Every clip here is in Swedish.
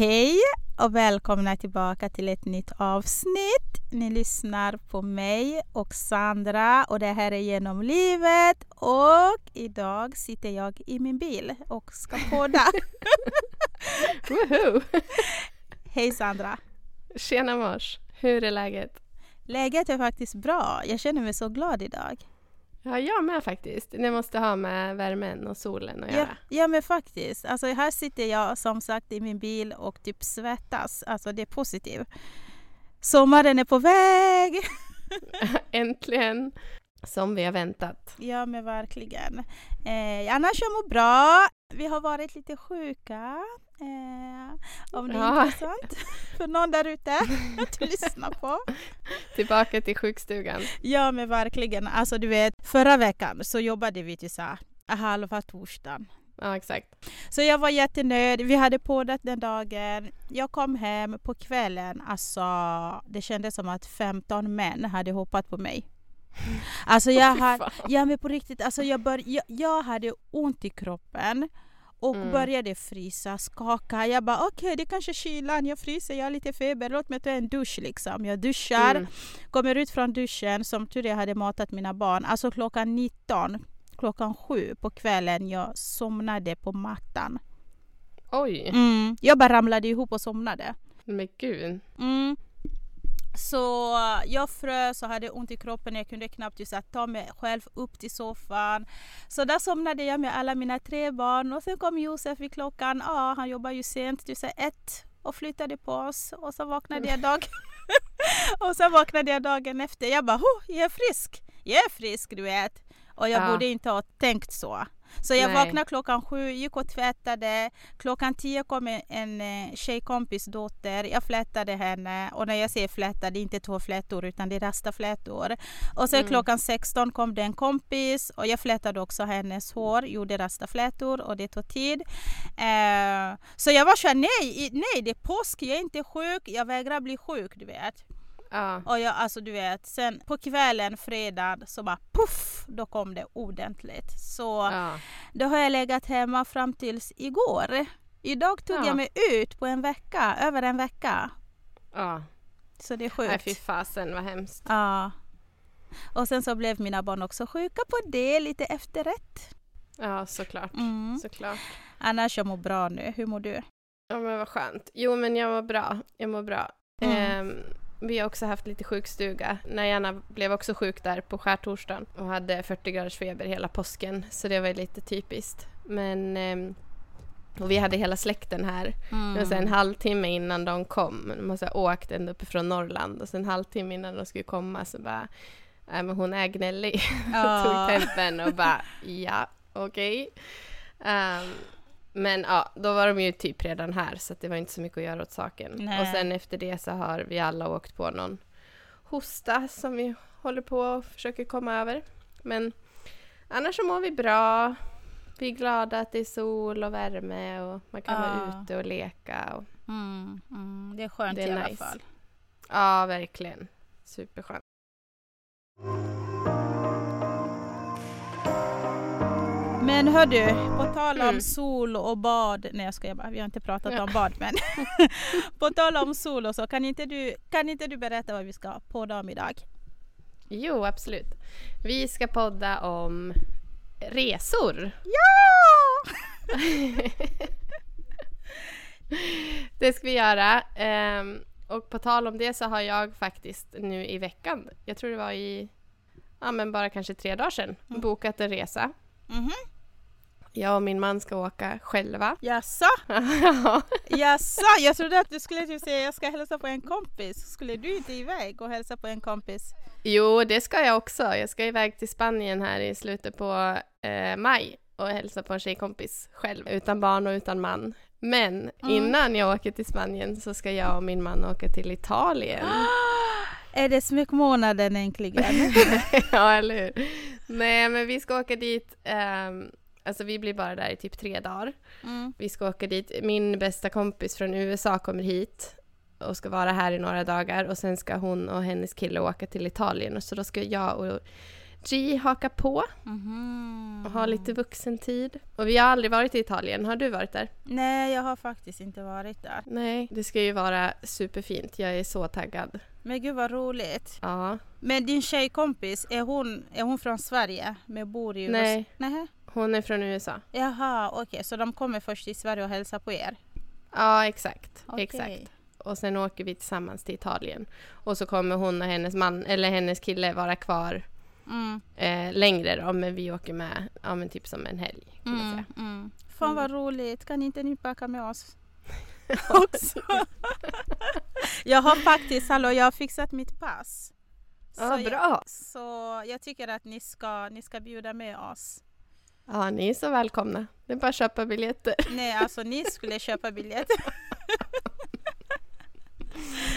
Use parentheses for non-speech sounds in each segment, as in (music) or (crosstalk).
Hej och välkomna tillbaka till ett nytt avsnitt. Ni lyssnar på mig och Sandra och det här är Genom livet och idag sitter jag i min bil och ska podda. (laughs) Hej Sandra! Tjena Mars! Hur är läget? Läget är faktiskt bra. Jag känner mig så glad idag. Ja, jag med faktiskt. Det måste ha med värmen och solen att Ja, göra. ja men faktiskt. Alltså här sitter jag som sagt i min bil och typ svettas. Alltså det är positivt. Sommaren är på väg! (laughs) Äntligen! Som vi har väntat. Ja men verkligen. Eh, annars jag mår bra. Vi har varit lite sjuka. Eh, om det är Ja. intressant (laughs) för någon där ute (laughs) att lyssna på. Tillbaka till sjukstugan. Ja men verkligen. Alltså du vet, förra veckan så jobbade vi till så här halva torsdagen. Ja, exakt. Så jag var jättenöjd. Vi hade poddat den dagen. Jag kom hem på kvällen. Alltså, det kändes som att 15 män hade hoppat på mig. Alltså jag, (laughs) fan. ja, men på riktigt, alltså jag, bör, jag, jag hade ont i kroppen och Mm. började frysa, skaka. Jag bara okej, det är kanske kylan, jag fryser, jag har lite feber, låt mig ta en dusch liksom. Jag duschar, Mm. kommer ut från duschen, som tur är jag hade matat mina barn. Alltså klockan 19, klockan 7 på kvällen, jag somnade på mattan. Oj! Mm. Jag bara ramlade ihop och somnade. Men gud. Mm. Så jag frös och hade ont i kroppen. Jag kunde knappt just att ta mig själv upp till soffan. Så där somnade jag med alla mina tre barn. Och sen kom Josef vid klockan, ja han jobbar ju sent, du säger ett och flyttade på oss. Och så vaknade jag dag (laughs) Och så vaknade jag dagen efter. Jag bara, oh, jag är frisk. Jag är frisk du vet. Och jag Ja. borde inte ha tänkt så. Så jag Nej. vaknade klockan sju, gick och tvättade. Klockan tio kom en, en eh, tjejkompis dotter. Jag flätade henne. Och när jag säger fläta, det är inte två flätor utan det är rastaflätor. Och sen Mm. klockan 16 kom det en kompis och jag flätade också hennes hår, gjorde rastaflätor och det tog tid. Eh, så jag var så här, nej, nej det är påsk, jag är inte sjuk, jag vägrar bli sjuk du vet. Ja. Och jag, alltså du vet, sen på kvällen, fredag, så bara puff, då kom det ordentligt. Så ja. då har jag legat hemma fram tills igår. Idag tog Ja. jag mig ut på en vecka, över en vecka. ja. Så det är Nej, sjukt. fy fasen vad hemskt. Ja. Och sen så blev mina barn också sjuka på det, lite efterrätt. Ja, såklart. Mm. Såklart. Annars jag mår bra nu. Hur mår du? Ja, men vad skönt. Jo, men jag mår bra. Jag mår bra. Mm. Ehm, vi har också haft lite sjukstuga. Najanna blev också sjuk där på skärtorsdagen och hade 40 graders feber hela påsken, så det var lite typiskt. Men ehm, och vi hade hela släkten här. Mm. Det var en halvtimme innan de kom. De har åkt ända uppifrån Norrland och sen en halvtimme innan de skulle komma så bara Nej men hon är gnällig. (laughs) Ja. Tog tempen och bara ja, okej. Ehm, men ja, då var de ju typ redan här så det var inte så mycket att göra åt saken. Nej. Och sen efter det så har vi alla åkt på någon hosta som vi håller på och försöker komma över. Men annars så mår vi bra. Vi är glada att det är sol och värme och man kan vara Ja. ute och leka. Och, Mm, mm, det är skönt Det är i alla nice. fall. ja, verkligen. Superskönt. Men hör du, på tal om Mm. sol och bad. Nej jag skojar bara, vi har inte pratat Ja. om bad men. (laughs) på tal om sol och så, kan inte, du, kan inte du berätta vad vi ska podda om idag? Jo, absolut. Vi ska podda om resor. Ja! (laughs) det ska vi göra. Ehm, och på tal om det så har jag faktiskt nu i veckan, jag tror det var i, ja men bara kanske tre dagar sedan, Mm. bokat en resa. Mhm. Jag och min man ska åka själva. (laughs) Jaså? Ja. Jaså? Jag trodde att du skulle typ säga jag ska hälsa på en kompis. Skulle du inte iväg och hälsa på en kompis? jo, det ska jag också. Jag ska iväg till Spanien här i slutet på eh, maj och hälsa på en tjejkompis själv, utan barn och utan man. Men Mm. innan jag åker till Spanien så ska jag och min man åka till Italien. (gasps) Är det smekmånaden äntligen? (laughs) ja, eller hur? Nej, men vi ska åka dit. ehm, alltså vi blir bara där i typ tre dagar. Mm. Vi ska åka dit. Min bästa kompis från USA kommer hit och ska vara här i några dagar och sen ska hon och hennes kille åka till Italien och så då ska jag och G hakar på Mhm. och har lite vuxentid. Och vi har aldrig varit i Italien. Har du varit där? Nej, jag har faktiskt inte varit där. Nej. Det ska ju vara superfint. Jag är så taggad. Men gud vad roligt. Ja. Men din tjejkompis, är hon, är hon från Sverige men bor i USA? Nej. Nej. Hon är från USA. Jaha, okej, så de kommer först till Sverige och hälsar på er? Ja, exakt. Okej. Exakt. Och sen åker vi tillsammans till Italien. Och så kommer hon och hennes man, eller hennes kille vara kvar Mm, eh, längre då, men vi åker med, ja men typ som en helg kan man mm, säga. mm. Fan vad roligt, kan inte ni baka med oss? (laughs) Också. (laughs) jag har faktiskt, hallå, jag har fixat mitt pass. Ja, jag, bra! så jag tycker att ni ska, ni ska bjuda med oss. Ja, ni är så välkomna. Det är bara att köpa biljetter. Nej, alltså ni skulle köpa biljetter. (laughs)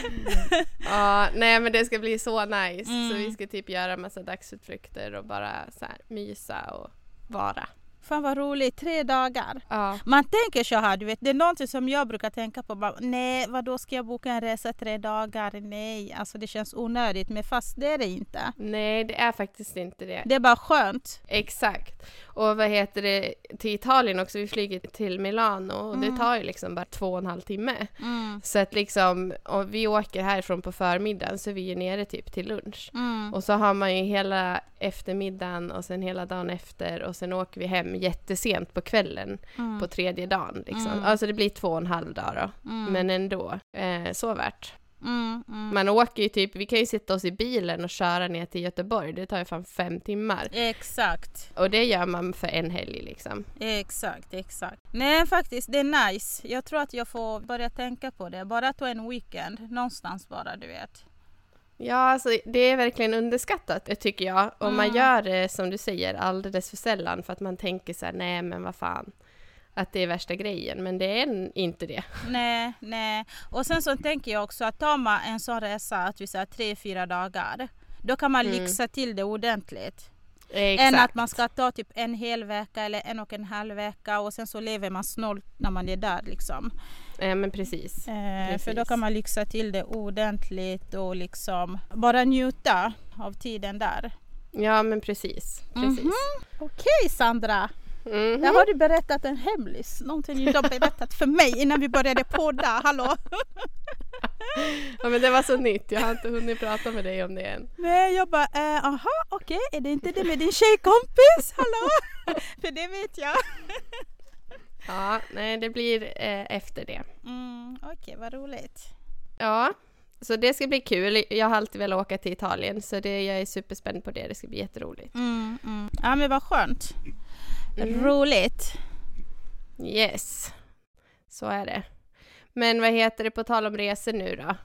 (laughs) Ja, nej men det ska bli så nice. Mm. Så vi ska typ göra massa dagsutflykter och bara så här mysa och vara. Fan vad roligt, tre dagar. Ja. Man tänker så här, du vet, det är någonting som jag brukar tänka på. Bara, nej, vad då ska jag boka en resa tre dagar? Nej, alltså det känns onödigt. Men fast det är det inte. Nej, det är faktiskt inte det. Det är bara skönt. Exakt. Och vad heter det, till Italien också, vi flyger till Milano och det Mm. tar ju liksom bara två och en halv timme. Mm. Så att liksom, om vi åker härifrån på förmiddagen så är vi ju nere typ till lunch. Mm. Och så har man ju hela eftermiddagen och sen hela dagen efter och sen åker vi hem jättesent på kvällen Mm. på tredje dagen. Liksom. Mm. Alltså det blir två och en halv dag då. Mm. Men ändå, eh, så värt. Mm. Mm. Man åker ju typ, vi kan ju sitta oss i bilen och köra ner till Göteborg, det tar ju fan fem timmar. Exakt, Och det gör man för en helg liksom. exakt, exakt. Nej faktiskt, det är nice. Jag tror att jag får börja tänka på det. Bara ta en weekend, någonstans bara du vet. Ja, alltså det är verkligen underskattat det tycker jag. Och man Mm. gör det som du säger alldeles för sällan för att man tänker så här, nej men vad fan. Att det är värsta grejen, men det är inte det. Nej, nej. Och sen så tänker jag också att tar man en sån resa, att vi säger tre, fyra dagar. Då kan man Mm. lyxa till det ordentligt. Exakt. Än att man ska ta typ en hel vecka eller en och en halv vecka och sen så lever man snålt när man är där liksom. Ja, men precis. Eh, för då Precis. kan man lyxa till det ordentligt och liksom bara njuta av tiden där. Ja, men precis. Precis. Mhm. Okej Sandra, Mhm. där har du berättat en hemlis. Någonting du inte har berättat för mig innan vi började podda. Hallå? (laughs) Ja, men det var så nytt. Jag har inte hunnit prata med dig om det än. Nej, jag bara, eh, aha, okej, är det inte det med din tjejkompis? Hallå? (laughs) För det vet jag. Ja, nej, det blir eh, efter det. Mm, okej, vad roligt. Ja, så det ska bli kul. Jag har alltid velat åka till Italien, så det, jag är superspänd på det. Det ska bli jätteroligt. Mm, mm. Ja, men vad skönt. Mm. Roligt. Yes, så är det. Men vad heter det, på tal om resor nu då?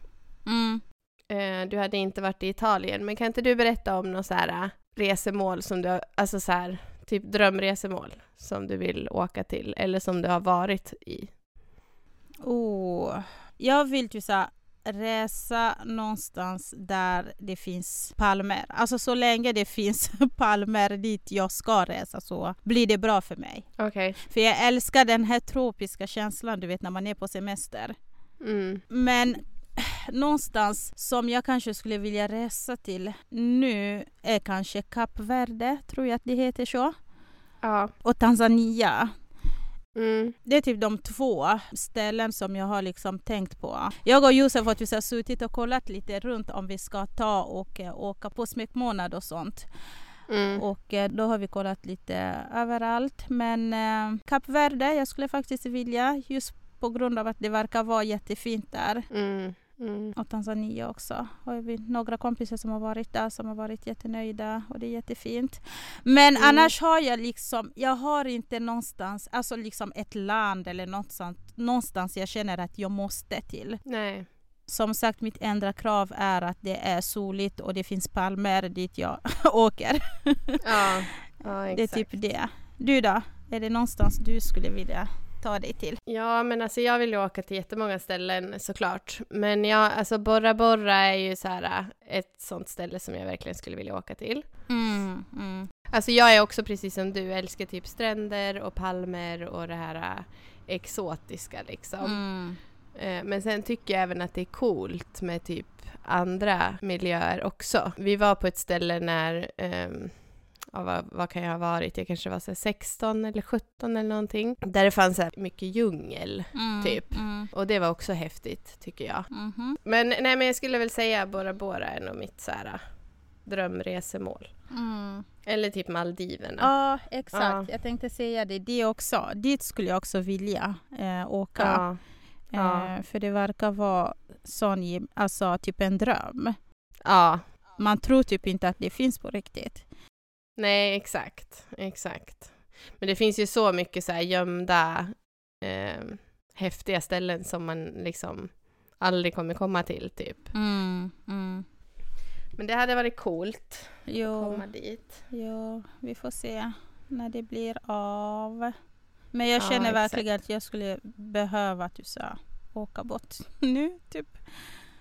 Mm. Eh, du hade inte varit i Italien, men kan inte du berätta om något så här eh, resemål som du, alltså så här, typ drömresemål som du vill åka till eller som du har varit i? Oh. Jag vill ju här, resa någonstans där det finns palmer. Alltså så länge det finns (laughs) palmer dit jag ska resa så blir det bra för mig. Okej. För jag älskar den här tropiska känslan du vet när man är på semester. Mm. Men någonstans som jag kanske skulle vilja resa till nu är kanske Kap Verde, tror jag att det heter så. Ja. Och Tanzania. Mm. Det är typ de två ställen som jag har liksom tänkt på. Jag och Josef har typ suttit och kollat lite runt om vi ska ta och eh, åka på smekmånad och sånt. Mm. Och eh, då har vi kollat lite överallt. Men eh, Kap Verde, jag skulle faktiskt vilja just på grund av att det verkar vara jättefint där. Mm. Mm. Och Tanzania också. Har vi några kompisar som har varit där som har varit jättenöjda och det är jättefint. Men Mm. annars har jag liksom, jag har inte någonstans, alltså liksom ett land eller något sånt, någonstans jag känner att jag måste till. Nej. Som sagt, mitt enda krav är att det är soligt och det finns palmer dit jag (laughs) åker. Ja. (laughs) ja, Det är exakt. typ det. Du då? Är det någonstans du skulle vilja ta dig till? Ja, men alltså jag vill ju åka till jättemånga ställen såklart. Men jag, alltså Borra Borra är ju så här äh, ett sånt ställe som jag verkligen skulle vilja åka till. Mm, mm, Alltså jag är också precis som du, älskar typ stränder och palmer och det här äh, exotiska liksom. mm, Eh, Men sen tycker jag även att det är coolt med typ andra miljöer också. Vi var på ett ställe när, ehm, ja, vad, vad kan jag ha varit? Jag kanske var så här 16 eller 17 eller någonting. Där det fanns så mycket djungel. Mm, Typ. Mm. Och det var också häftigt, tycker jag. Mhm. Men, nej, men jag skulle väl säga Bora Bora är nog mitt så här, drömresemål. Mm. Eller typ Maldiverna. Ja, exakt. Ja. Jag tänkte säga det. Det också. Dit skulle jag också vilja eh, åka. Ja. Eh, för det verkar vara sån, alltså typ en dröm. ja. Man tror typ inte att det finns på riktigt. Nej, exakt. Exakt. Men det finns ju så mycket så här gömda eh, häftiga ställen som man liksom aldrig kommer komma till, typ. Mm, mm. Men det hade varit coolt att Jo, komma dit. jo, vi får se när det blir av. Men jag Ja, känner exakt. verkligen att jag skulle behöva att du sa åka bort (laughs) nu, typ.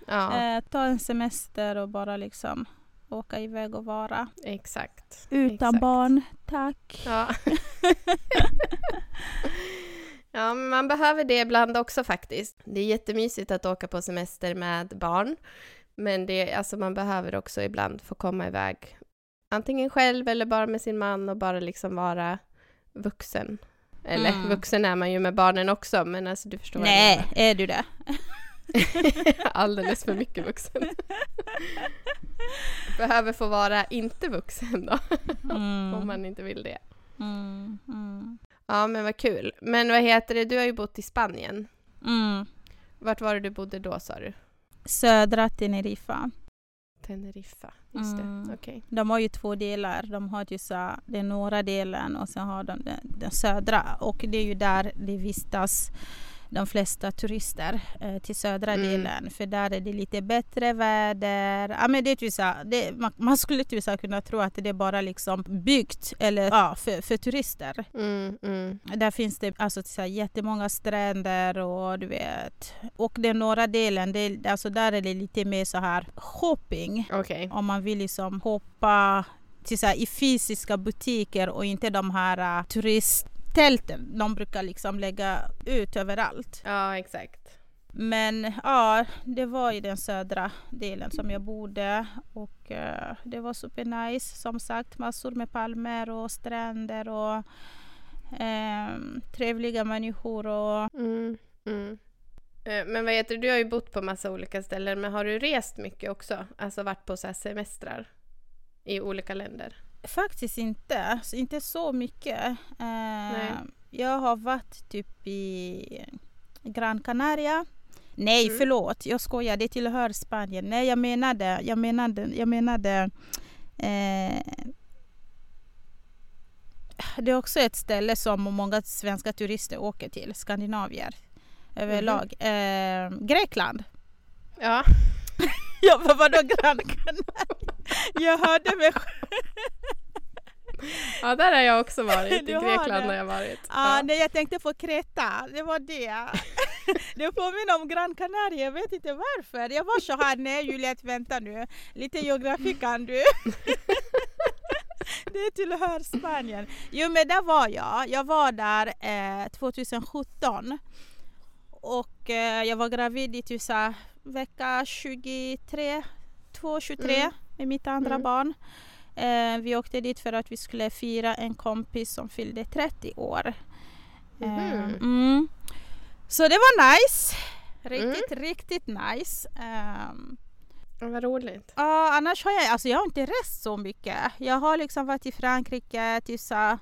Ja, Eh, ta en semester och bara liksom åka iväg och vara exakt. utan Exakt. barn. Tack. Ja. (laughs) ja, men man behöver det ibland också faktiskt. Det är jättemysigt att åka på semester med barn. Men det, alltså man behöver också ibland få komma iväg. Antingen själv eller bara med sin man och bara liksom vara vuxen. Eller Mm. vuxen är man ju med barnen också, men alltså du förstår Nej, är du det? (laughs) Alldeles för mycket vuxen. (laughs) Behöver få vara inte vuxen då, Mm. om man inte vill det. Mm, mm, Ja, men vad kul. Men vad heter det, du har ju bott i Spanien. mm. Vart var det du bodde då sa du? Södra Teneriffa. Teneriffa, just Mm. det. Okej. De har ju två delar. De har ju så den norra delen och sen har de den, den södra. Och det är ju där det vistas de flesta turister eh, till södra Mm. delen. För där är det lite bättre väder. Ja, men det här- det, man, man skulle kunna tro att det är bara liksom byggt eller, ja, för, för turister. Mm, mm. Där finns det alltså så här, jättemånga stränder och du vet. Och den norra delen, det, alltså där är det lite mer så här shopping. Okej. Om man vill liksom hoppa till så här, i fysiska butiker och inte de här uh, turisttälten de brukar liksom lägga ut överallt. Ja, exakt. Men ja, det var i den södra delen som jag bodde och eh, det var supernice som sagt. Massor med palmer och stränder och ehm, trevliga människor och Mm, mm. Eh, Men vad heter du har ju bott på massa olika ställen, men har du rest mycket också? Alltså varit på så semestrar i olika länder? Faktiskt inte, så inte så mycket. Eh, jag har varit typ i Gran Canaria. Nej, Mm. förlåt, jag skojar, det tillhör Spanien. Nej, jag menade, jag menade, jag menade eh, det är också ett ställe som många svenska turister åker till, skandinavier överlag. Eh, Grekland. Ja. (laughs) Ja, vad vadå Gran Canaria? (laughs) Jag hörde mig själv. ja, där har jag också varit. (laughs) I Du har Grekland har jag varit. Ah, Ja. nej, jag tänkte på Kreta, det var det. det påminner om Gran Canaria, jag vet inte varför. Jag var så här, nej Juliette vänta nu, lite geografi kan du. det tillhör Spanien. Jo men där var jag, jag var där eh, 2017. Och eh, jag var gravid i typ vecka 23, 2-23 Mm. med mitt andra Mm. barn. Eh, vi åkte dit för att vi skulle fira en kompis som fyllde 30 år. Eh, Mhm. mm. Så det var nice. Riktigt, riktigt nice. Ja, Vad roligt. Ja, annars har jag, alltså jag har inte rest så mycket. Jag har liksom varit i Frankrike så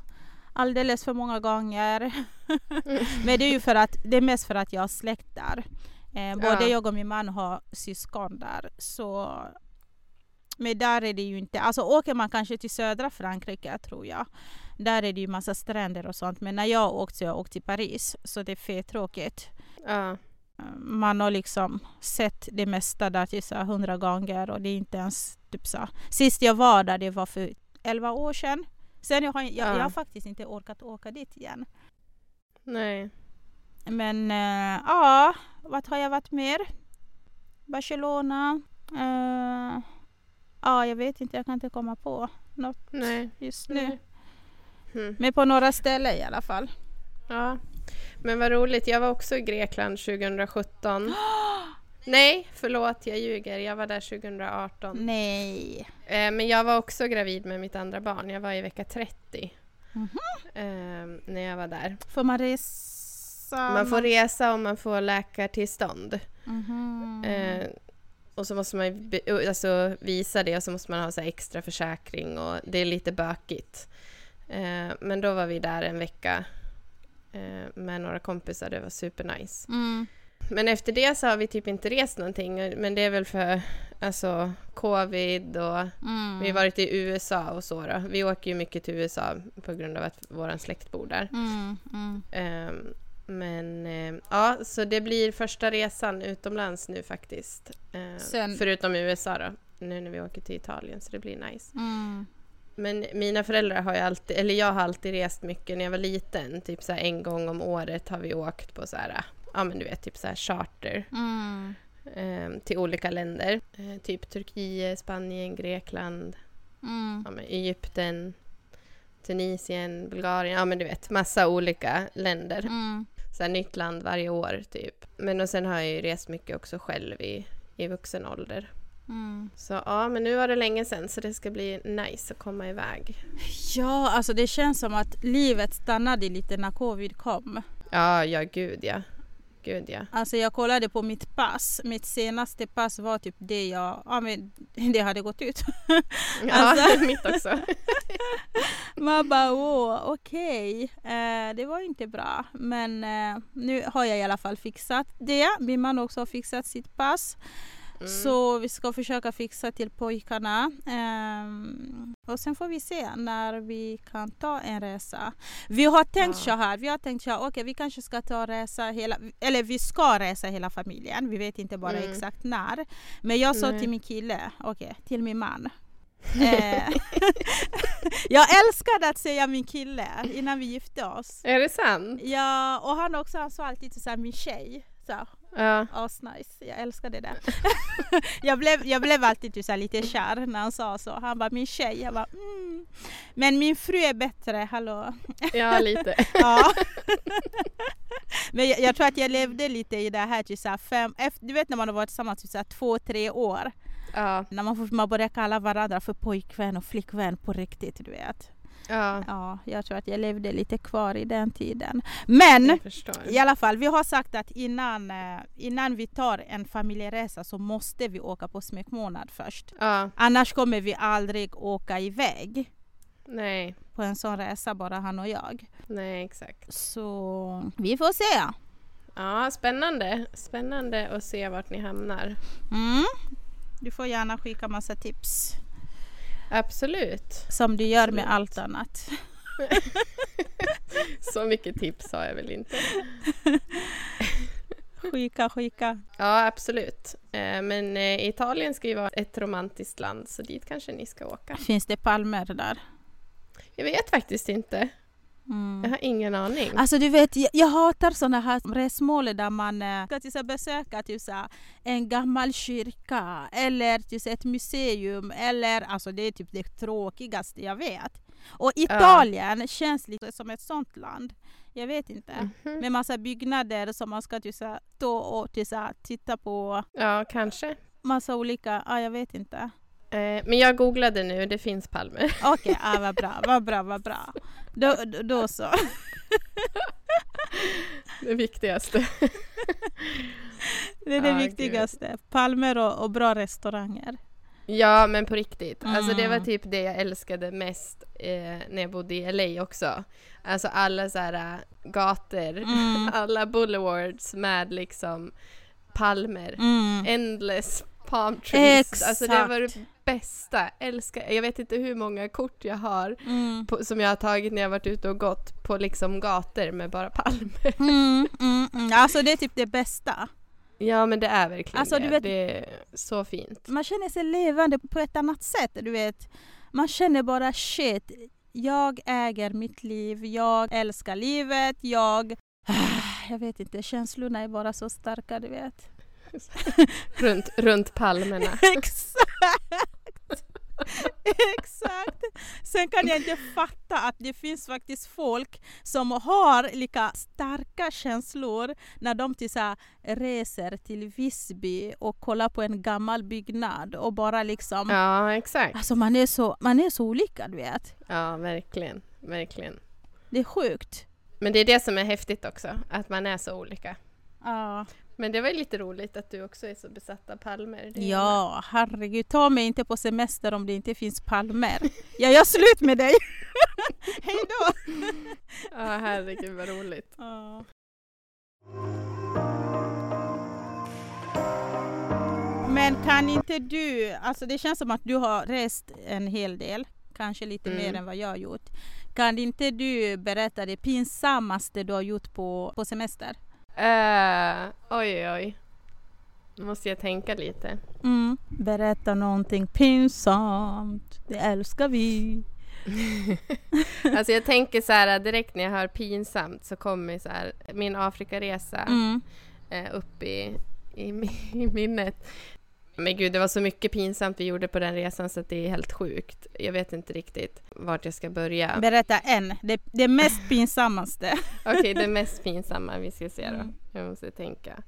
alldeles för många gånger. (laughs) Men det är ju för att, det är mest för att jag har släkt där. Eh, både Ja. jag och min man har syskon där. Så, men där är det ju inte, alltså åker man kanske till södra Frankrike tror jag. Där är det ju massa stränder och sånt. Men när jag har åkt så har jag åkt till Paris. Så det är för tråkigt. Ja. Man har liksom sett det mesta där till så här hundra gånger och det är inte ens typ så. Sist jag var där det var för 11 år sedan. Sen jag har jag, Ja. jag har faktiskt inte orkat åka dit igen. Nej. Men eh, ja, vad har jag varit mer? Barcelona. eh, ja, jag vet inte, jag kan inte komma på något Nej. just nu. Nej. Mm. Men på några ställen i alla fall. Ja. Men vad roligt, jag var också i Grekland 2017. (gasps) Nej, förlåt, jag ljuger. Jag var där 2018. Nej. Eh, men jag var också gravid med mitt andra barn. Jag var i vecka 30 Mhm. eh, när jag var där. Får man resa? Man får resa och man får läkartillstånd. Mhm. Eh, och så måste man be- alltså, visa det och så måste man ha så extra försäkring och det är lite bökigt. Eh, men då var vi där en vecka eh, med några kompisar, det var supernice. Mm. Men efter det så har vi typ inte rest någonting, men det är väl för alltså covid och Mm. vi har varit i USA och så då. Vi åker ju mycket till USA på grund av att vår släkt bor där. Mm. Mm. Ehm, men eh, ja, så det blir första resan utomlands nu faktiskt. Ehm, Sen- Förutom USA då, nu när vi åker till Italien, så det blir nice. Mm. Men mina föräldrar har ju alltid, eller jag har alltid rest mycket när jag var liten. Typ så här en gång om året har vi åkt på så här, ja men du vet, typ så här charter Mm. ehm, till olika länder. Eh, typ Turkiet, Spanien, Grekland, Mm. ja, men Egypten, Tunisien, Bulgarien, ja men du vet, massa olika länder. Mm. Så här, nytt land varje år typ. Men och sen har jag ju rest mycket också själv i, i vuxen ålder. Mm. Så ja, men nu var det länge sedan så det ska bli nice att komma iväg. Ja, alltså det känns som att livet stannade lite när covid kom. Ja, ja gud ja. Gud ja. Alltså jag kollade på mitt pass. Mitt senaste pass var typ det jag, ja men (laughs) det hade gått ut. Ja, (laughs) Alltså- mitt också. (laughs) Man bara åh, okej. Eh, det var inte bra. Men eh, nu har jag i alla fall fixat det. Min man också har fixat sitt pass. Mm. Så vi ska försöka fixa till pojkarna. Ehm, och sen får vi se när vi kan ta en resa. Vi har tänkt Ja. så här. Vi har tänkt så här, okej vi kanske ska ta resa hela, eller vi ska resa hela familjen. Vi vet inte bara Mm. exakt när. Men jag sa till min kille, okej till min man. (laughs) Eh, (laughs) jag älskade att säga min kille innan vi gifte oss. Är det sant? Ja, och han också, han sa alltid här, min tjej. Så, Ja. Asnice, jag älskade det. (laughs) jag, blev, jag blev alltid typ så lite kär när han sa så. Han bara min tjej, jag bara mm. Men min fru är bättre, hallå. ja, lite. (laughs) Ja. Men jag, jag tror att jag levde lite i det här till så här fem, efter, du vet när man har varit tillsammans i så här två, tre år. Ja, När man, får, man börjar kalla varandra för pojkvän och flickvän på riktigt, du vet. Ja. Ja, jag tror att jag levde lite kvar i den tiden. Men i alla fall, vi har sagt att innan, eh, innan vi tar en familjeresa så måste vi åka på smekmånad först. Ja, Annars kommer vi aldrig åka iväg nej. på en sån resa, bara han och jag. Nej, exakt. Så vi får se. Ja, spännande. Spännande att se vart ni hamnar. Mm. Du får gärna skicka massa tips Absolut. som du gör med Absolut. allt annat. (laughs) Så mycket tips har jag väl inte. (laughs) Skicka, skicka. Ja, absolut. Eh, Men eh, Italien ska ju vara ett romantiskt land, så dit kanske ni ska åka. Finns det palmer där? Jag vet faktiskt inte. Mm. Jag har ingen aning. Alltså du vet, jag, jag hatar såna här resmål där man eh, ska här besöka typ så en gammal kyrka eller typ ett museum eller alltså det är typ det tråkigaste jag vet. Och Italien känns lite som ett sånt land. Jag vet inte. Mhm. Med massa byggnader som man ska typ stå och typ titta på. Ja, kanske. Massa olika, ja jag vet inte. Eh, Men jag googlade nu, det finns palmer. (laughs) Okej, ja, vad bra, vad bra, vad bra. Då, då, då så. Det viktigaste. Det är det gud. viktigaste. Palmer och, och bra restauranger. Ja, men på riktigt. Alltså det var Mm. typ det jag älskade mest eh, när jag bodde i LA också. Alltså alla så här äh, gator, Mm. (laughs) alla boulevards med liksom palmer. Mm. Endless palm trees. Exakt. Alltså det var bästa. Älskar. Jag vet inte hur många kort jag har Mm. på, som jag har tagit när jag varit ute och gått på liksom gator med bara palmer. Mm, mm, mm. Alltså det är typ det bästa. Ja men det är verkligen Alltså, det. vet- Det är så fint. Man känner sig levande på ett annat sätt. Du vet. Man känner bara shit, jag äger mitt liv, jag älskar livet, jag... (sighs) Jag vet inte, känslorna är bara så starka, du vet. (laughs) Runt, runt palmerna. (laughs) Exakt! (laughs) Exakt! Sen kan jag inte fatta att det finns faktiskt folk som har lika starka känslor när de till här, reser till Visby och kollar på en gammal byggnad och bara liksom... Ja, exakt. Alltså man är, så, man är så olika, du vet. Ja, verkligen. Verkligen. Det är sjukt. Men det är det som är häftigt också, att man är så olika. Ja. Men det var ju lite roligt att du också är så besatt av palmer. Ja, herregud. Ta mig inte på semester om det inte finns palmer. Jag gör slut med dig. (laughs) Hej då! Ja, herregud vad roligt. Ja. Men kan inte du, alltså det känns som att du har rest en hel del, kanske lite Mm. mer än vad jag har gjort. Kan inte du berätta det pinsammaste du har gjort på, på semester? Uh, oj, oj. Nu måste jag tänka lite. Mm. Berätta någonting pinsamt, det älskar vi. (laughs) alltså jag tänker så här direkt när jag hör pinsamt så kommer så här min Afrikaresa Mm. eh, upp i, i, i minnet. Men gud, det var så mycket pinsamt vi gjorde på den resan så att det är helt sjukt. Jag vet inte riktigt vart jag ska börja. Berätta en, det, det mest pinsammaste. (laughs) Okej, det mest pinsamma vi ska se då. Mm. Jag måste tänka.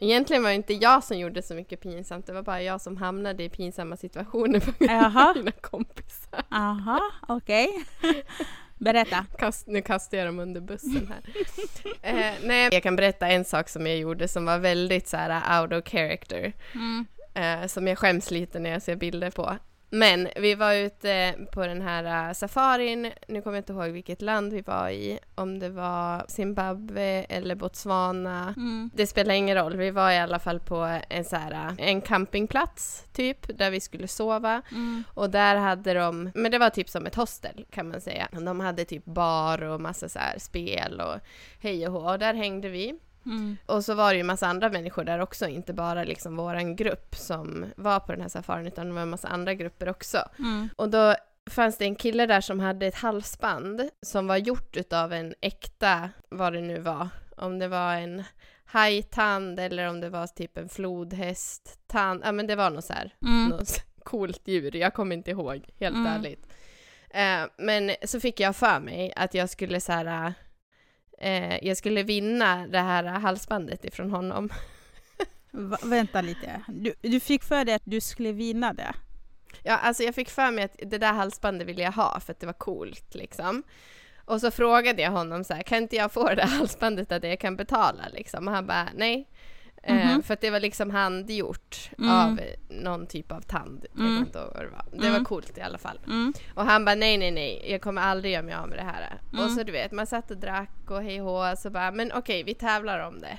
Egentligen var det inte jag som gjorde så mycket pinsamt, det var bara jag som hamnade i pinsamma situationer på grund Jaha. av (laughs) mina kompisar. Aha, okej. (laughs) Berätta. Kast, nu kastar jag dem under bussen här. eh, nej, jag kan berätta en sak som jag gjorde som var väldigt så här out of character. Mm. Eh, som jag skäms lite när jag ser bilder på. Men vi var ute på den här uh, safarin, nu kommer jag inte ihåg vilket land vi var i, om det var Zimbabwe eller Botswana. Mm. Det spelar ingen roll, vi var i alla fall på en, så här, uh, en campingplats typ, där vi skulle sova. Mm. Och där hade de, men det var typ som ett hostel kan man säga. De hade typ bar och massa så här spel och hej och hå. Och där hängde vi. Mm. Och så var det ju massa andra människor där också, inte bara liksom våran grupp som var på den här safarin, utan det var en massa andra grupper också. Mm. Och då fanns det en kille där som hade ett halsband som var gjort utav en äkta, vad det nu var, om det var en hajtand eller om det var typ en flodhästtand, ja men det var något så här, Mm. något (laughs) coolt djur, jag kommer inte ihåg, helt Mm. ärligt. Eh, men så fick jag för mig att jag skulle så här, eh, jag skulle vinna det här halsbandet ifrån honom. Va, vänta lite. Du, du fick för dig att du skulle vinna det? Ja, alltså jag fick för mig att det där halsbandet ville jag ha för att det var coolt liksom. Och så frågade jag honom så här, kan inte jag få det där halsbandet att jag kan betala liksom? Och han bara, nej. Eh, Mhm. för att det var liksom handgjort Mm. av någon typ av tand. Mm. det var. Det Mm. var coolt i alla fall. Mm. Och han bara, nej nej nej, jag kommer aldrig göra mig av med det här. Mm. Och så du vet, man satt och drack och hej och så bara, men okej, vi tävlar om det.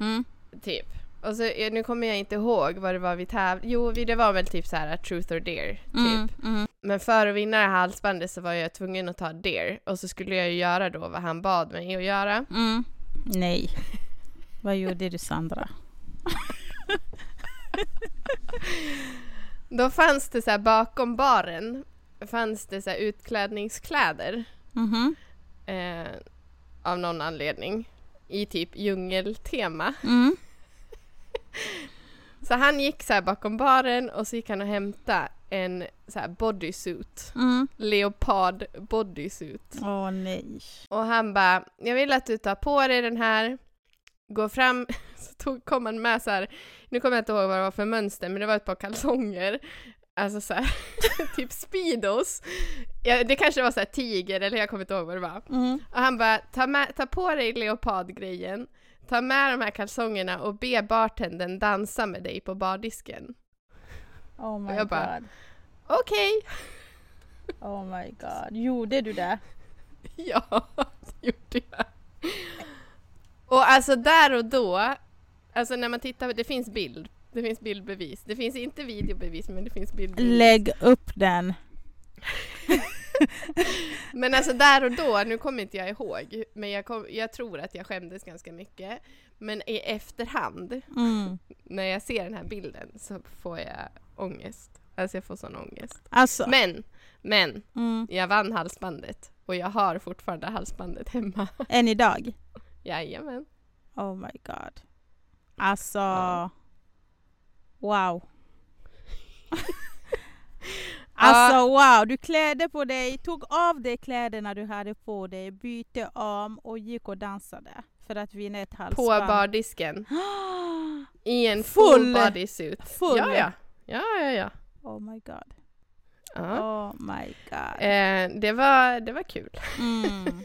Mm. Typ. Och så, nu kommer jag inte ihåg vad det var vi tävlade Jo, det var väl typ så här truth or dare, typ. Mm. Mm. Men för att vinna det här halsbandet så var jag tvungen att ta dare. Och så skulle jag ju göra då vad han bad mig att göra. Mm. Nej. Vad gjorde du Sandra? Då fanns det så här bakom baren, fanns det så här utklädningskläder. Mhm. Eh, av någon anledning. I typ djungeltema. Mm. Så han gick så bakom baren och så gick han och hämtade en så här bodysuit. Mm. Leopard bodysuit. Åh nej. Och han bara, jag vill att du tar på dig den här, går fram, (laughs) så tog, kom han med så här, nu kommer jag inte ihåg vad det var för mönster, men det var ett par kalsonger. Alltså så här, (laughs) typ speedos. Ja, det kanske var så här tiger, eller jag kommer inte ihåg vad det var. Mm. Och han bara, ta, med, ta på dig leopardgrejen, ta med de här kalsongerna och be bartendern dansa med dig på bardisken. Oh my Och jag bara- god. Okej! Oh my god. Gjorde du det? (laughs) Ja, det gjorde jag. Och alltså där och då, alltså när man tittar, det finns bild, det finns bildbevis. Det finns inte videobevis men det finns bildbevis. Lägg upp den. (laughs) Men alltså där och då, nu kommer inte jag ihåg, men jag, kom, jag tror att jag skämdes ganska mycket. Men i efterhand, Mm. när jag ser den här bilden, så får jag ångest. Alltså jag får sån ångest. Alltså. Men, men, Mm. jag vann halsbandet. Och jag har fortfarande halsbandet hemma. Än idag? Jajamän. Oh my god. Alltså. Ja. Wow. (laughs) Alltså wow, du klädde på dig, tog av dig kläderna du hade på dig, bytte om och gick och dansade för att vinna ett På halsband. bardisken. (gasps) I en Full. full bodysuit. Full. Ja, ja. Ja, ja, ja. Oh my god. ja. Oh my god. Eh, det, var, det var kul. Mm. (laughs)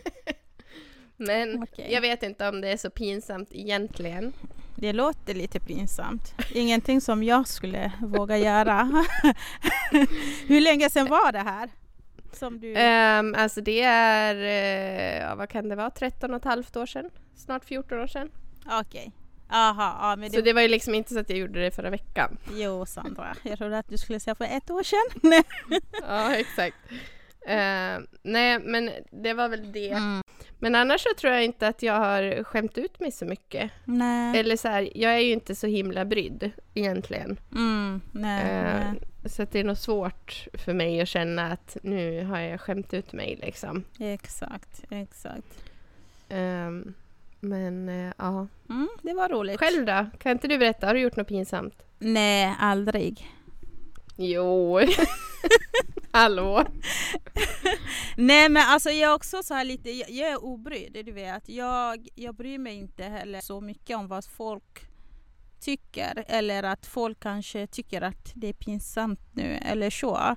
Men Okej. jag vet inte om det är så pinsamt egentligen. Det låter lite pinsamt. Ingenting som jag skulle våga göra. (laughs) Hur länge sedan var det här? Som du... Um, alltså det är, eh, ja, vad kan det vara, 13 och ett halvt år sedan? Snart 14 år sedan. Okej. Aha, ja, men det... Så det var ju liksom inte så att jag gjorde det förra veckan. Jo Sandra, jag trodde att du skulle säga för ett år sedan. (laughs) ja, exakt. Eh, nej, men det var väl det. Mm. Men annars så tror jag inte att jag har skämt ut mig så mycket. Nej. Eller så här, jag är ju inte så himla brydd egentligen. Mm, nej, Eh, nej. så det är nog svårt för mig att känna att nu har jag skämt ut mig liksom. Exakt, exakt. Ehm, men eh, ja. Mm, det var roligt. Själv då? Kan inte du berätta? Har du gjort något pinsamt? Nej, aldrig. Jo. (laughs) Hallå? (laughs) Nej men alltså jag är också så här lite, jag, jag är obrydd, du vet. Jag, jag bryr mig inte heller så mycket om vad folk tycker eller att folk kanske tycker att det är pinsamt nu eller så.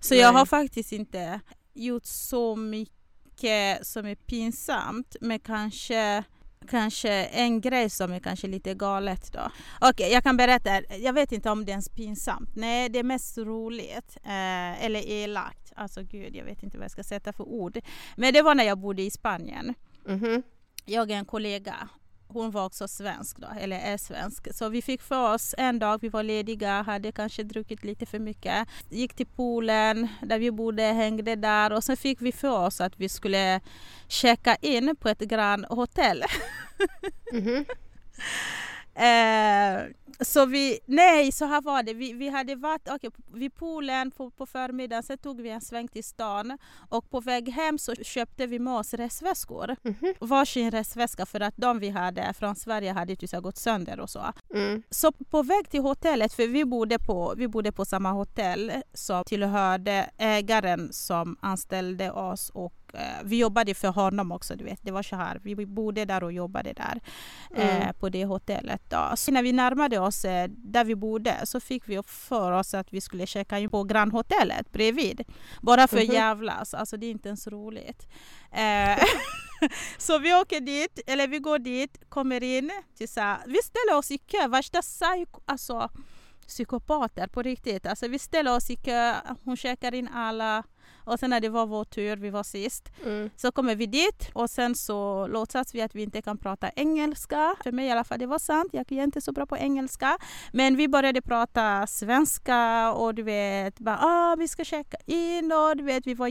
Så jag Nej. har faktiskt inte gjort så mycket som är pinsamt men kanske Kanske en grej som är kanske lite galet då. Okej, jag kan berätta. Jag vet inte om det är ens pinsamt. Nej, det är mest roligt. Eh, eller elakt. Alltså gud, jag vet inte vad jag ska sätta för ord. Men det var när jag bodde i Spanien. Mhm. Jag och en kollega, hon var också svensk då, eller är svensk. Så vi fick för oss en dag, vi var lediga, hade kanske druckit lite för mycket. Gick till poolen där vi bodde, hängde där och sen fick vi för oss att vi skulle checka in på ett Grand Hotel. Mhm. (laughs) Eh, så vi, nej så här var det, vi, vi hade varit okay, vid poolen på, på förmiddagen, sen tog vi en sväng till stan och på väg hem så köpte vi med oss resväskor. Mhm. Varsin resväska för att de vi hade från Sverige hade typ gått sönder och så. Mm. Så på väg till hotellet, för vi bodde på, vi bodde på samma hotell som tillhörde ägaren som anställde oss och vi jobbade för honom också, du vet. Det var så här, vi bodde där och jobbade där eh, Mm. på det hotellet. Då. Så när vi närmade oss eh, där vi bodde så fick vi för oss att vi skulle checka in på Grand Hotellet bredvid. Bara för Mhm. jävlas, alltså det är inte ens roligt. Eh, (laughs) så vi åker dit, eller vi går dit, kommer in, till så här, vi ställer oss i kö, värsta psyko, alltså, psykopater på riktigt. Alltså, vi ställer oss i kö, hon checkar in alla och sen när det var vår tur, vi var sist, Mm. så kommer vi dit och sen så låtsas vi att vi inte kan prata engelska. För mig i alla fall, det var sant. Jag är inte så bra på engelska. Men vi började prata svenska och du vet, bara, ah, vi ska checka in och du vet, vi var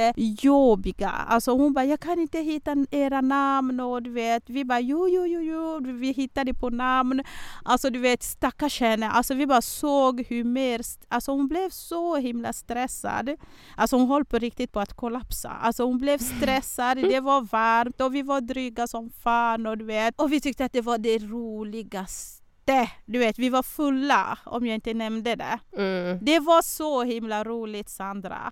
jättejobbiga. Alltså hon bara, jag kan inte hitta era namn och du vet, vi bara, jo, jo, jo, jo, vi hittade på namn. Alltså du vet, stackars henne. Alltså vi bara såg hur mer, alltså hon blev så himla stressad. Alltså hon höll på riktigt på att kollapsa. Alltså hon blev (laughs) stressad, det var varmt och vi var dryga som fan och du vet. Och vi tyckte att det var det roligaste. Du vet, vi var fulla om jag inte nämnde det. Mm. Det var så himla roligt Sandra.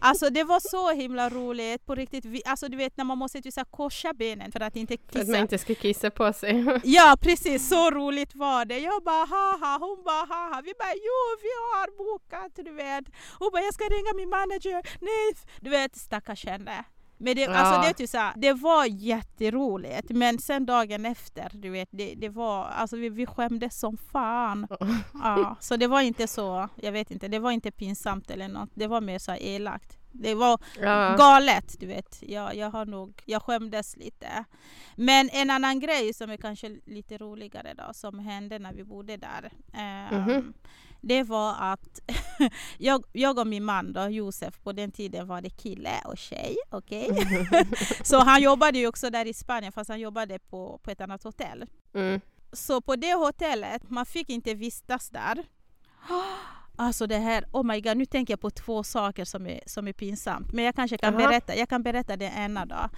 Alltså det var så himla roligt på riktigt. Vi, alltså du vet när man måste typ så korsa benen för att inte För att man kissa. inte ska kissa på sig. (laughs) Ja precis, så roligt var det. Jag bara haha, hon bara haha. Vi bara jo vi har bokat du vet. Hon bara jag ska ringa min manager. Nej, du vet stackars henne. Men det, Ja. alltså, det, är typ det var jätteroligt men sen dagen efter, du vet, det, det var, alltså vi, vi skämdes som fan. Ja, (laughs) så det var inte så, jag vet inte, det var inte pinsamt eller något. Det var mer så elakt. Det var Ja. galet, du vet. Jag, jag har nog, jag skämdes lite. Men en annan grej som är kanske lite roligare då, som hände när vi bodde där. ehm, Mhm. Det var att (laughs) jag, jag och min man då, Josef, på den tiden var det kille och tjej, okej? (laughs) Så han jobbade ju också där i Spanien fast han jobbade på, på ett annat hotell. Mm. Så på det hotellet, man fick inte vistas där. (gasps) Alltså det här, oh my god, nu tänker jag på två saker som är, som är pinsamt. Men jag kanske kan Jaha. berätta, jag kan berätta det ena då.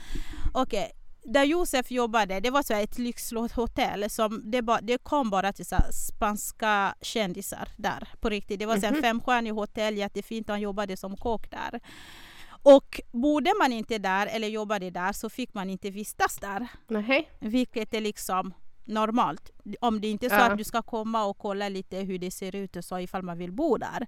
Okej, där Josef jobbade, det var så ett lyxhotell som det, ba, det kom bara till så spanska kändisar där på riktigt. Det var så här Mhm. femstjärnig hotell, jättefint han jobbade som kock där. Och bodde man inte där eller jobbade där så fick man inte vistas där. Nej. Vilket är liksom normalt. Om det inte är så Ja. att du ska komma och kolla lite hur det ser ut och så ifall man vill bo där.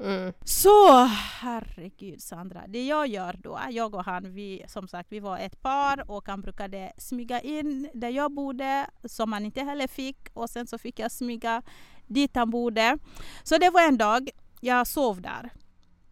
Mm. Så herregud Sandra, det jag gör då, jag och han, vi som sagt vi var ett par och han brukade smyga in där jag bodde som han inte heller fick och sen så fick jag smyga dit han bodde. Så det var en dag, jag sov där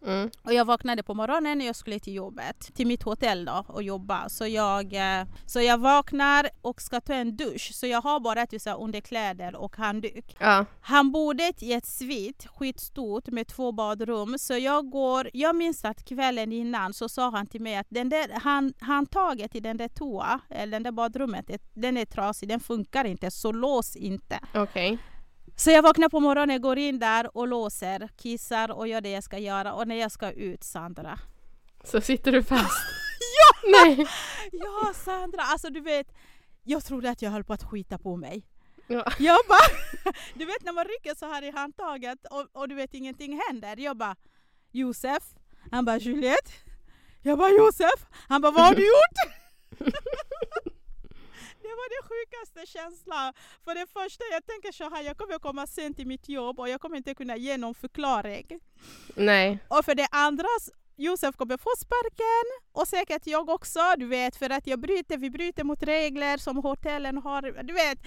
Mm. och jag vaknade på morgonen när jag skulle till jobbet, till mitt hotell då och jobba. Så jag, eh, så jag vaknar och ska ta en dusch så jag har bara typ underkläder och handduk. Ja. Han bodde i ett svit, skitstort med två badrum. Så jag går, jag minns att kvällen innan så sa han till mig att den där hand, handtaget i den där toa, eller den där badrummet, den är trasig, den funkar inte, så lås inte. Okej. Så jag vaknar på morgonen, går in där och låser, kissar och gör det jag ska göra. Och när jag ska ut, Sandra. Så sitter du fast? (laughs) ja! Nej. Ja, Sandra, alltså du vet, jag trodde att jag höll på att skita på mig. Ja. Jag bara, (laughs) du vet när man rycker så här i handtaget och, och du vet ingenting händer. Jag bara, Josef? Han bara, Juliette? Jag bara, Josef? Han bara, vad har du gjort? (laughs) Sjukaste känslan. För det första, jag tänker så här, jag kommer komma sent till mitt jobb och jag kommer inte kunna ge någon förklaring. Nej. Och för det andra, Josef kommer få sparken och säkert jag också, du vet, för att jag bryter, vi bryter mot regler som hotellen har, du vet.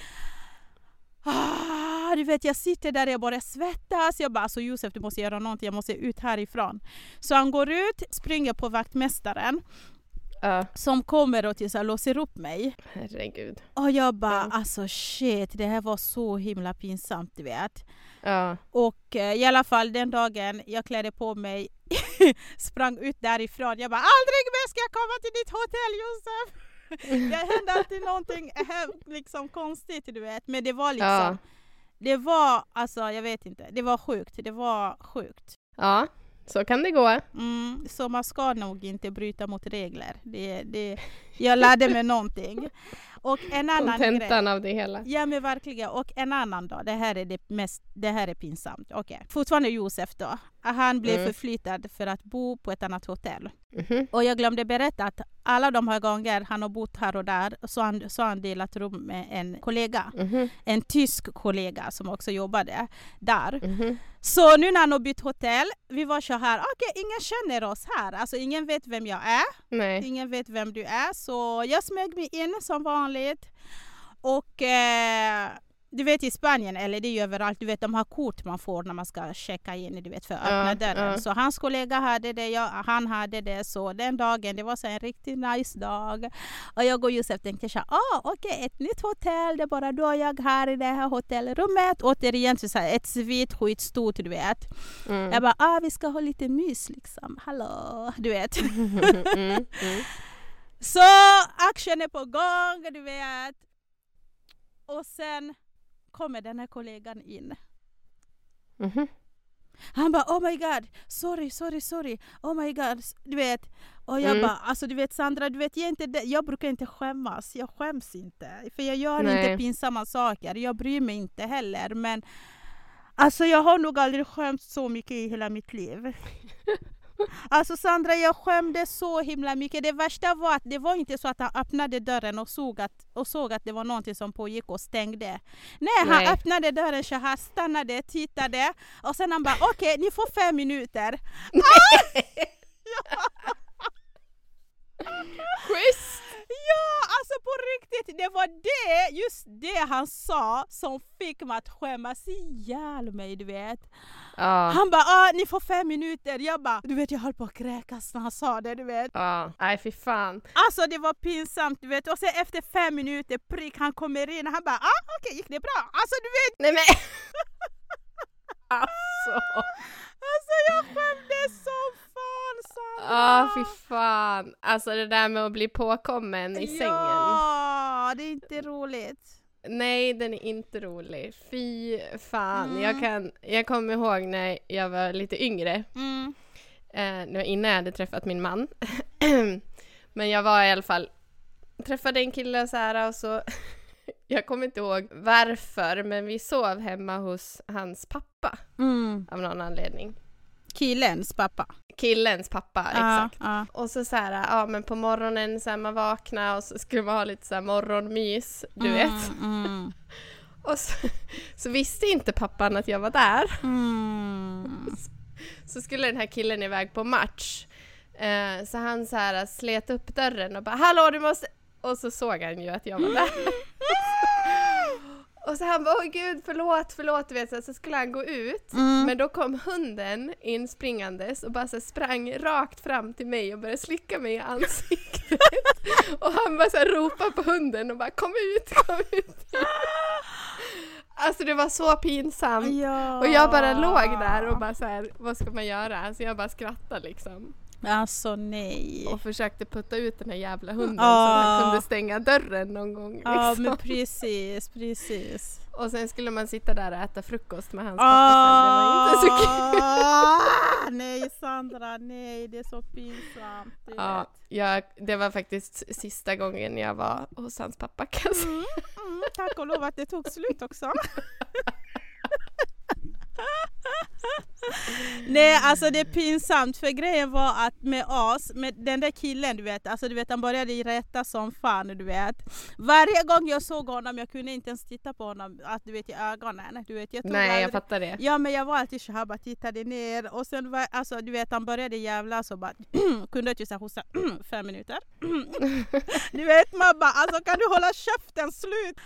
Ah, du vet, jag sitter där och jag börjar svettas. Jag bara, alltså Josef du måste göra någonting, jag måste ut härifrån. Så han går ut, springer på vaktmästaren Ja. som kommer och här, låser upp mig. Herregud. Och jag bara, Ja. alltså shit, det här var så himla pinsamt, du vet. Ja. Och eh, i alla fall den dagen jag klädde på mig, (laughs) sprang ut därifrån. Jag bara aldrig mer ska jag komma till ditt hotell Josef! (laughs) det hände alltid någonting liksom konstigt du vet. Men det var liksom, det var alltså jag vet inte, det var sjukt. Det var sjukt. Ja. Så kan det gå. Mm, så man ska nog inte bryta mot regler. Det, det, jag lärde mig (laughs) någonting. Och en annan grej. Kontentan av det hela. Ja men verkligen. Och en annan då, det här är det mest, det här är pinsamt. Okej. Fortfarande Josef då. Han blev Mm. förflyttad för att bo på ett annat hotell. Mhm. Och jag glömde berätta att alla de här gånger han har bott här och där så har han, så han delat rum med en kollega. Mhm. En tysk kollega som också jobbade där. Mhm. Så nu när han har bytt hotell, vi var så här, okej ingen känner oss här. Alltså ingen vet vem jag är. Nej. Ingen vet vem du är så jag smög mig in som vanligt. Och eh, du vet i Spanien, eller det är ju överallt, du vet de har kort man får när man ska checka in du vet, för att öppna Ja, dörren. ja. Så hans kollega hade det, jag, han hade det. Så den dagen, det var så en riktigt nice dag. Och jag och Josef tänkte så ah, okej ett nytt hotell, det är bara du och jag här i det här hotellrummet. Återigen så här, ett svit skitstort du vet. Mm. Jag bara, ah vi ska ha lite mys liksom, hallå, du vet. Mm. Mm. (laughs) Så action är på gång, du vet. Och sen kommer den här kollegan in. Mhm. Han bara oh my god, sorry, sorry, sorry, oh my god, du vet. Och jag Mm. bara, alltså du vet Sandra, du vet jag, inte, jag brukar inte skämmas, jag skäms inte. För jag gör Nej. inte pinsamma saker, jag bryr mig inte heller. Men alltså jag har nog aldrig skämts så mycket i hela mitt liv. (laughs) Alltså Sandra, jag skämdes så himla mycket. Det värsta var att det var inte så att han öppnade dörren och såg att, och såg att det var någonting som pågick och stängde. Nej, han Nej. öppnade dörren så här, stannade, tittade och sen han bara (laughs) okej, ni får fem minuter. (laughs) (laughs) Schysst! Ja, alltså på riktigt, det var det, just det han sa som fick mig att skämmas ihjäl mig, du vet. Ja. Han bara ah, ni får fem minuter, jag bara du vet jag höll på att kräkas när han sa det, du vet. Ja. Nej, fy fan. Alltså det var pinsamt du vet och sen efter fem minuter prick han kommer in och han bara ah okej gick det bra? Alltså du vet, Nej men! (laughs) alltså! alltså jag skämdes fan Sandra! Ja, fy fan. Alltså det där med att bli påkommen i sängen. Ja, det är inte roligt. Nej, den är inte rolig. Fy fan. Mm. Jag, kan, jag kommer ihåg när jag var lite yngre. Mm. Eh, innan jag hade träffat min man. (clears throat) Men jag var i alla fall träffade en kille och så här och så (laughs) jag kommer inte ihåg varför, men vi sov hemma hos hans pappa Mm. av någon anledning. Killens pappa. Killens pappa, exakt. Ja, ja. Och så så här, ja men på morgonen så här, man vaknar och så skulle man ha lite så här morgonmys, du vet. Mm, mm, (laughs) Och så, så visste inte pappan att jag var där. mm. Så skulle den här killen iväg på match. Eh, så han så här slet upp dörren och bara ”Hallå du måste...” Och så såg han ju att jag var där. (laughs) och så han bara ”Åh gud, förlåt, förlåt”, du vet, så, så skulle han gå ut. Mm. Men då kom hunden inspringandes och bara så sprang rakt fram till mig och började slicka mig i ansiktet. (laughs) och han bara så här ropade på hunden och bara ”Kom ut, kom ut!” (laughs) Alltså det var så pinsamt. Ja. Och jag bara låg där och bara så här, vad ska man göra? Alltså jag bara skrattade liksom. Alltså nej. Och försökte putta ut den här jävla hunden så Ah. han kunde stänga dörren någon gång. Ja Liksom. men precis, precis. Och sen skulle man sitta där och äta frukost med hans pappa sen. Det var inte så kul. (laughs) Nej Sandra, nej det är så pinsamt. Ja, jag, det var faktiskt sista gången jag var hos hans pappa kan jag säga. Mm, mm, tack och lov att det tog slut också. (laughs) (laughs) Nej alltså det är pinsamt för grejen var att med oss, med den där killen du vet, alltså du vet han började rätta som fan du vet. Varje gång jag såg honom jag kunde inte ens titta på honom att, du vet, i ögonen. Du vet, jag tog Nej, jag aldrig- fattar det. Ja men jag var alltid så här bara tittade ner och sen var alltså du vet han började jävlas och bara (clears throat) kunde inte säga hosta (clears throat) fem minuter. (clears throat) du vet man bara alltså kan du hålla käften slut?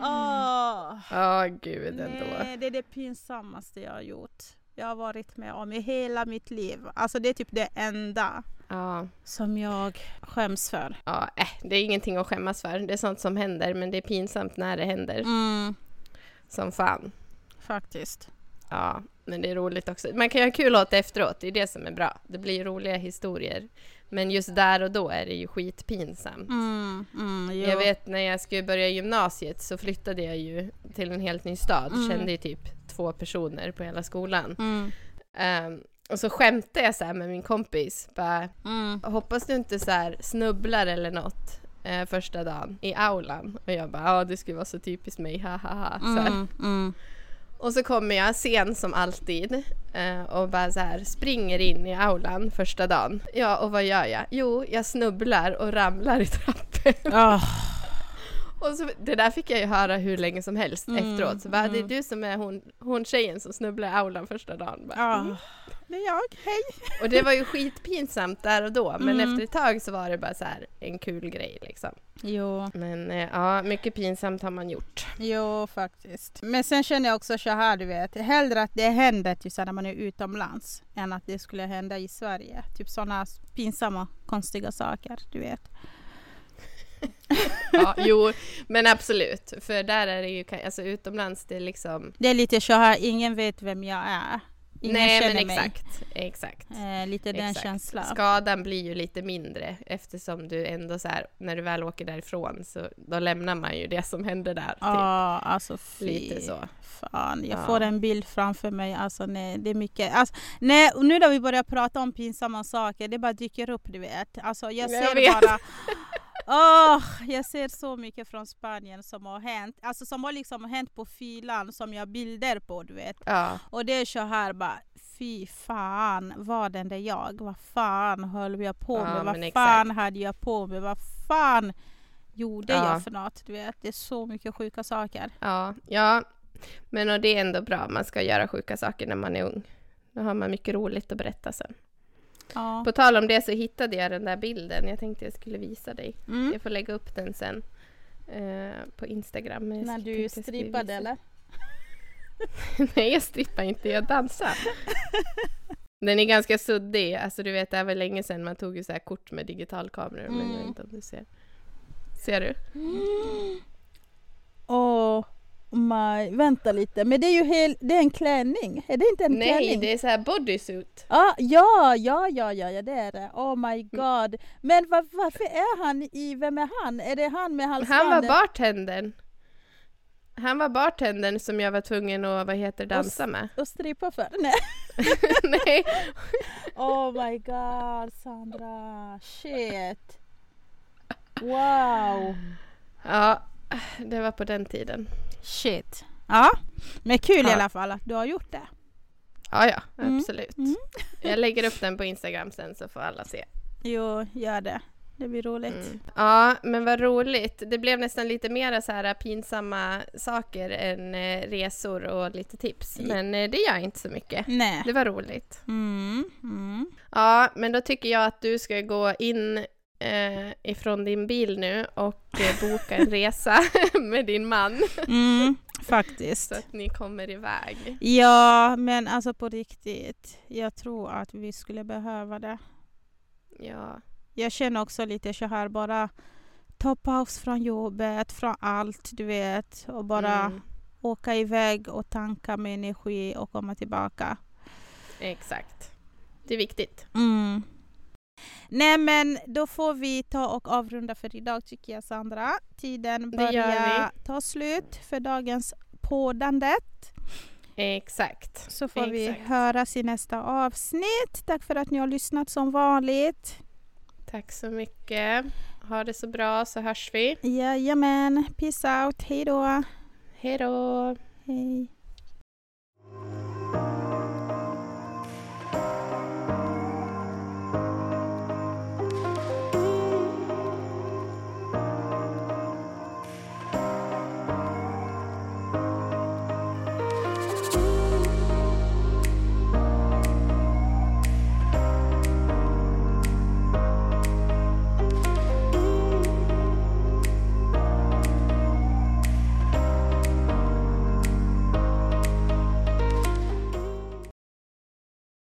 Åh. Ja, gud ändå. Nej, det är det pinsammaste jag har gjort. Jag har varit med om i hela mitt liv. Alltså det är typ det enda Ja, som jag skäms för. ja äh, det är ingenting att skämmas för. Det är sånt som händer, men det är pinsamt när det händer. Mm, Som fan. faktiskt. Ja, men det är roligt också. Man kan ju ha kul åt det efteråt, det är det som är bra. Det blir roliga historier. Men just där och då är det ju skitpinsamt. Mm, mm. Jag vet när jag skulle börja gymnasiet så flyttade jag ju till en helt ny stad. Mm. Kände ju typ två personer på hela skolan. Ehm, och så skämtade jag så här med min kompis. Bara, mm. hoppas du inte så snubblar eller något eh, första dagen i aulan. Och jag bara, ja det skulle vara så typiskt mig, ha ha ha. Och så kommer jag sen som alltid eh, och bara så här springer in i aulan första dagen. Ja, och vad gör jag? Jo, jag snubblar och ramlar i trappen. Oh. Och så, det där fick jag ju höra hur länge som helst Mm, efteråt. Så bara, det är mm. du som är hon, hon tjejen som snubblar i aulan första dagen. Bara, ah. mm. Det är jag, hej! Och det var ju skitpinsamt där och då, men Mm. efter ett tag så var det bara så här en kul grej liksom. Jo, Men eh, ja, mycket pinsamt har man gjort. jo faktiskt. Men sen känner jag också så här, du vet, hellre att det händer typ när man är utomlands än att det skulle hända i Sverige. Typ sådana pinsamma, konstiga saker, du vet. (laughs) Ja, jo, men absolut. För där är det ju, alltså utomlands, det är liksom... Det är lite så här, ingen vet vem jag är. Ingen Nej, känner men mig. exakt. Exakt. Eh, lite den Exakt. känslan. Skadan blir ju lite mindre eftersom du ändå så här, när du väl åker därifrån så då lämnar man ju det som hände där. Typ. Ja, alltså fy. Lite så. Fan, jag Ja. får en bild framför mig. Alltså, nej, det är mycket. Alltså, nej, nu när vi börjar prata om pinsamma saker, det bara dyker upp, du vet. Alltså, jag Jag ser vet. bara... (laughs) Åh, jag ser så mycket från Spanien som har hänt. Alltså som har liksom hänt på filan som jag har bilder på, du vet. Ja, Och det är så här bara, fy fan, var den där jag? Vad fan höll jag på Ja, med? men Vad exakt. fan hade jag på mig? Vad fan gjorde Ja. jag för något? Du vet, det är så mycket sjuka saker. ja, ja. Men och det är ändå bra, man ska göra sjuka saker när man är ung. Då har man mycket roligt att berätta sen. Ja. På tal om det så hittade jag den där bilden. Jag tänkte jag skulle visa dig. Mm. Jag får lägga upp den sen eh, på Instagram. jag När du strippade eller? (laughs) Nej, jag strippar inte, jag dansar. (laughs) Den är ganska suddig, alltså du vet det var länge sedan man tog ju så här kort med digitalkameror men jag vet Mm. inte om du ser. Ser du? Åh my, vänta lite, men det är ju hel, det är en klänning, är det inte en Nej, klänning? det är så här bodysuit. Ah, ja, ja, ja, ja, ja, det är det. Oh Mm. my god. Men var, varför är han i, vem är han? Är det han med Han halsbandet? var bartendern. Han var bartendern som jag var tvungen att, vad heter dansa med. Och strippa för? Nej. (laughs) Nej, Oh my god, Sandra. Shit. Wow! Ja, det var på den tiden. Shit. Ja, men kul i Ja. alla fall att du har gjort det. Ja, ja, Mm, absolut. mm. Jag lägger upp den på Instagram sen så får alla se. Jo, gör det. Det blir roligt. Mm. Ja, men vad roligt. Det blev nästan lite mer så här pinsamma saker än eh, resor och lite tips. Men eh, det gör inte så mycket. Nej. Det var roligt. Mm, mm. Ja, men då tycker jag att du ska gå in eh, ifrån din bil nu och eh, boka en resa (laughs) med din man Mm, (laughs) faktiskt. så att ni kommer iväg. Ja, men alltså på riktigt. Jag tror att vi skulle behöva det. Ja, Jag känner också lite så här bara ta paus från jobbet, från allt du vet och bara mm, åka iväg och tanka med energi och komma tillbaka. exakt. Det är viktigt. Mm. Nej men då får vi ta och avrunda för idag tycker jag Sandra. Tiden börjar ta slut för dagens poddandet. Exakt. Så får vi Exakt. höras i nästa avsnitt. Tack för att ni har lyssnat som vanligt. Tack så mycket. Ha det så bra så hörs vi. Jajamän, peace out, hej då. Hej då! Hej.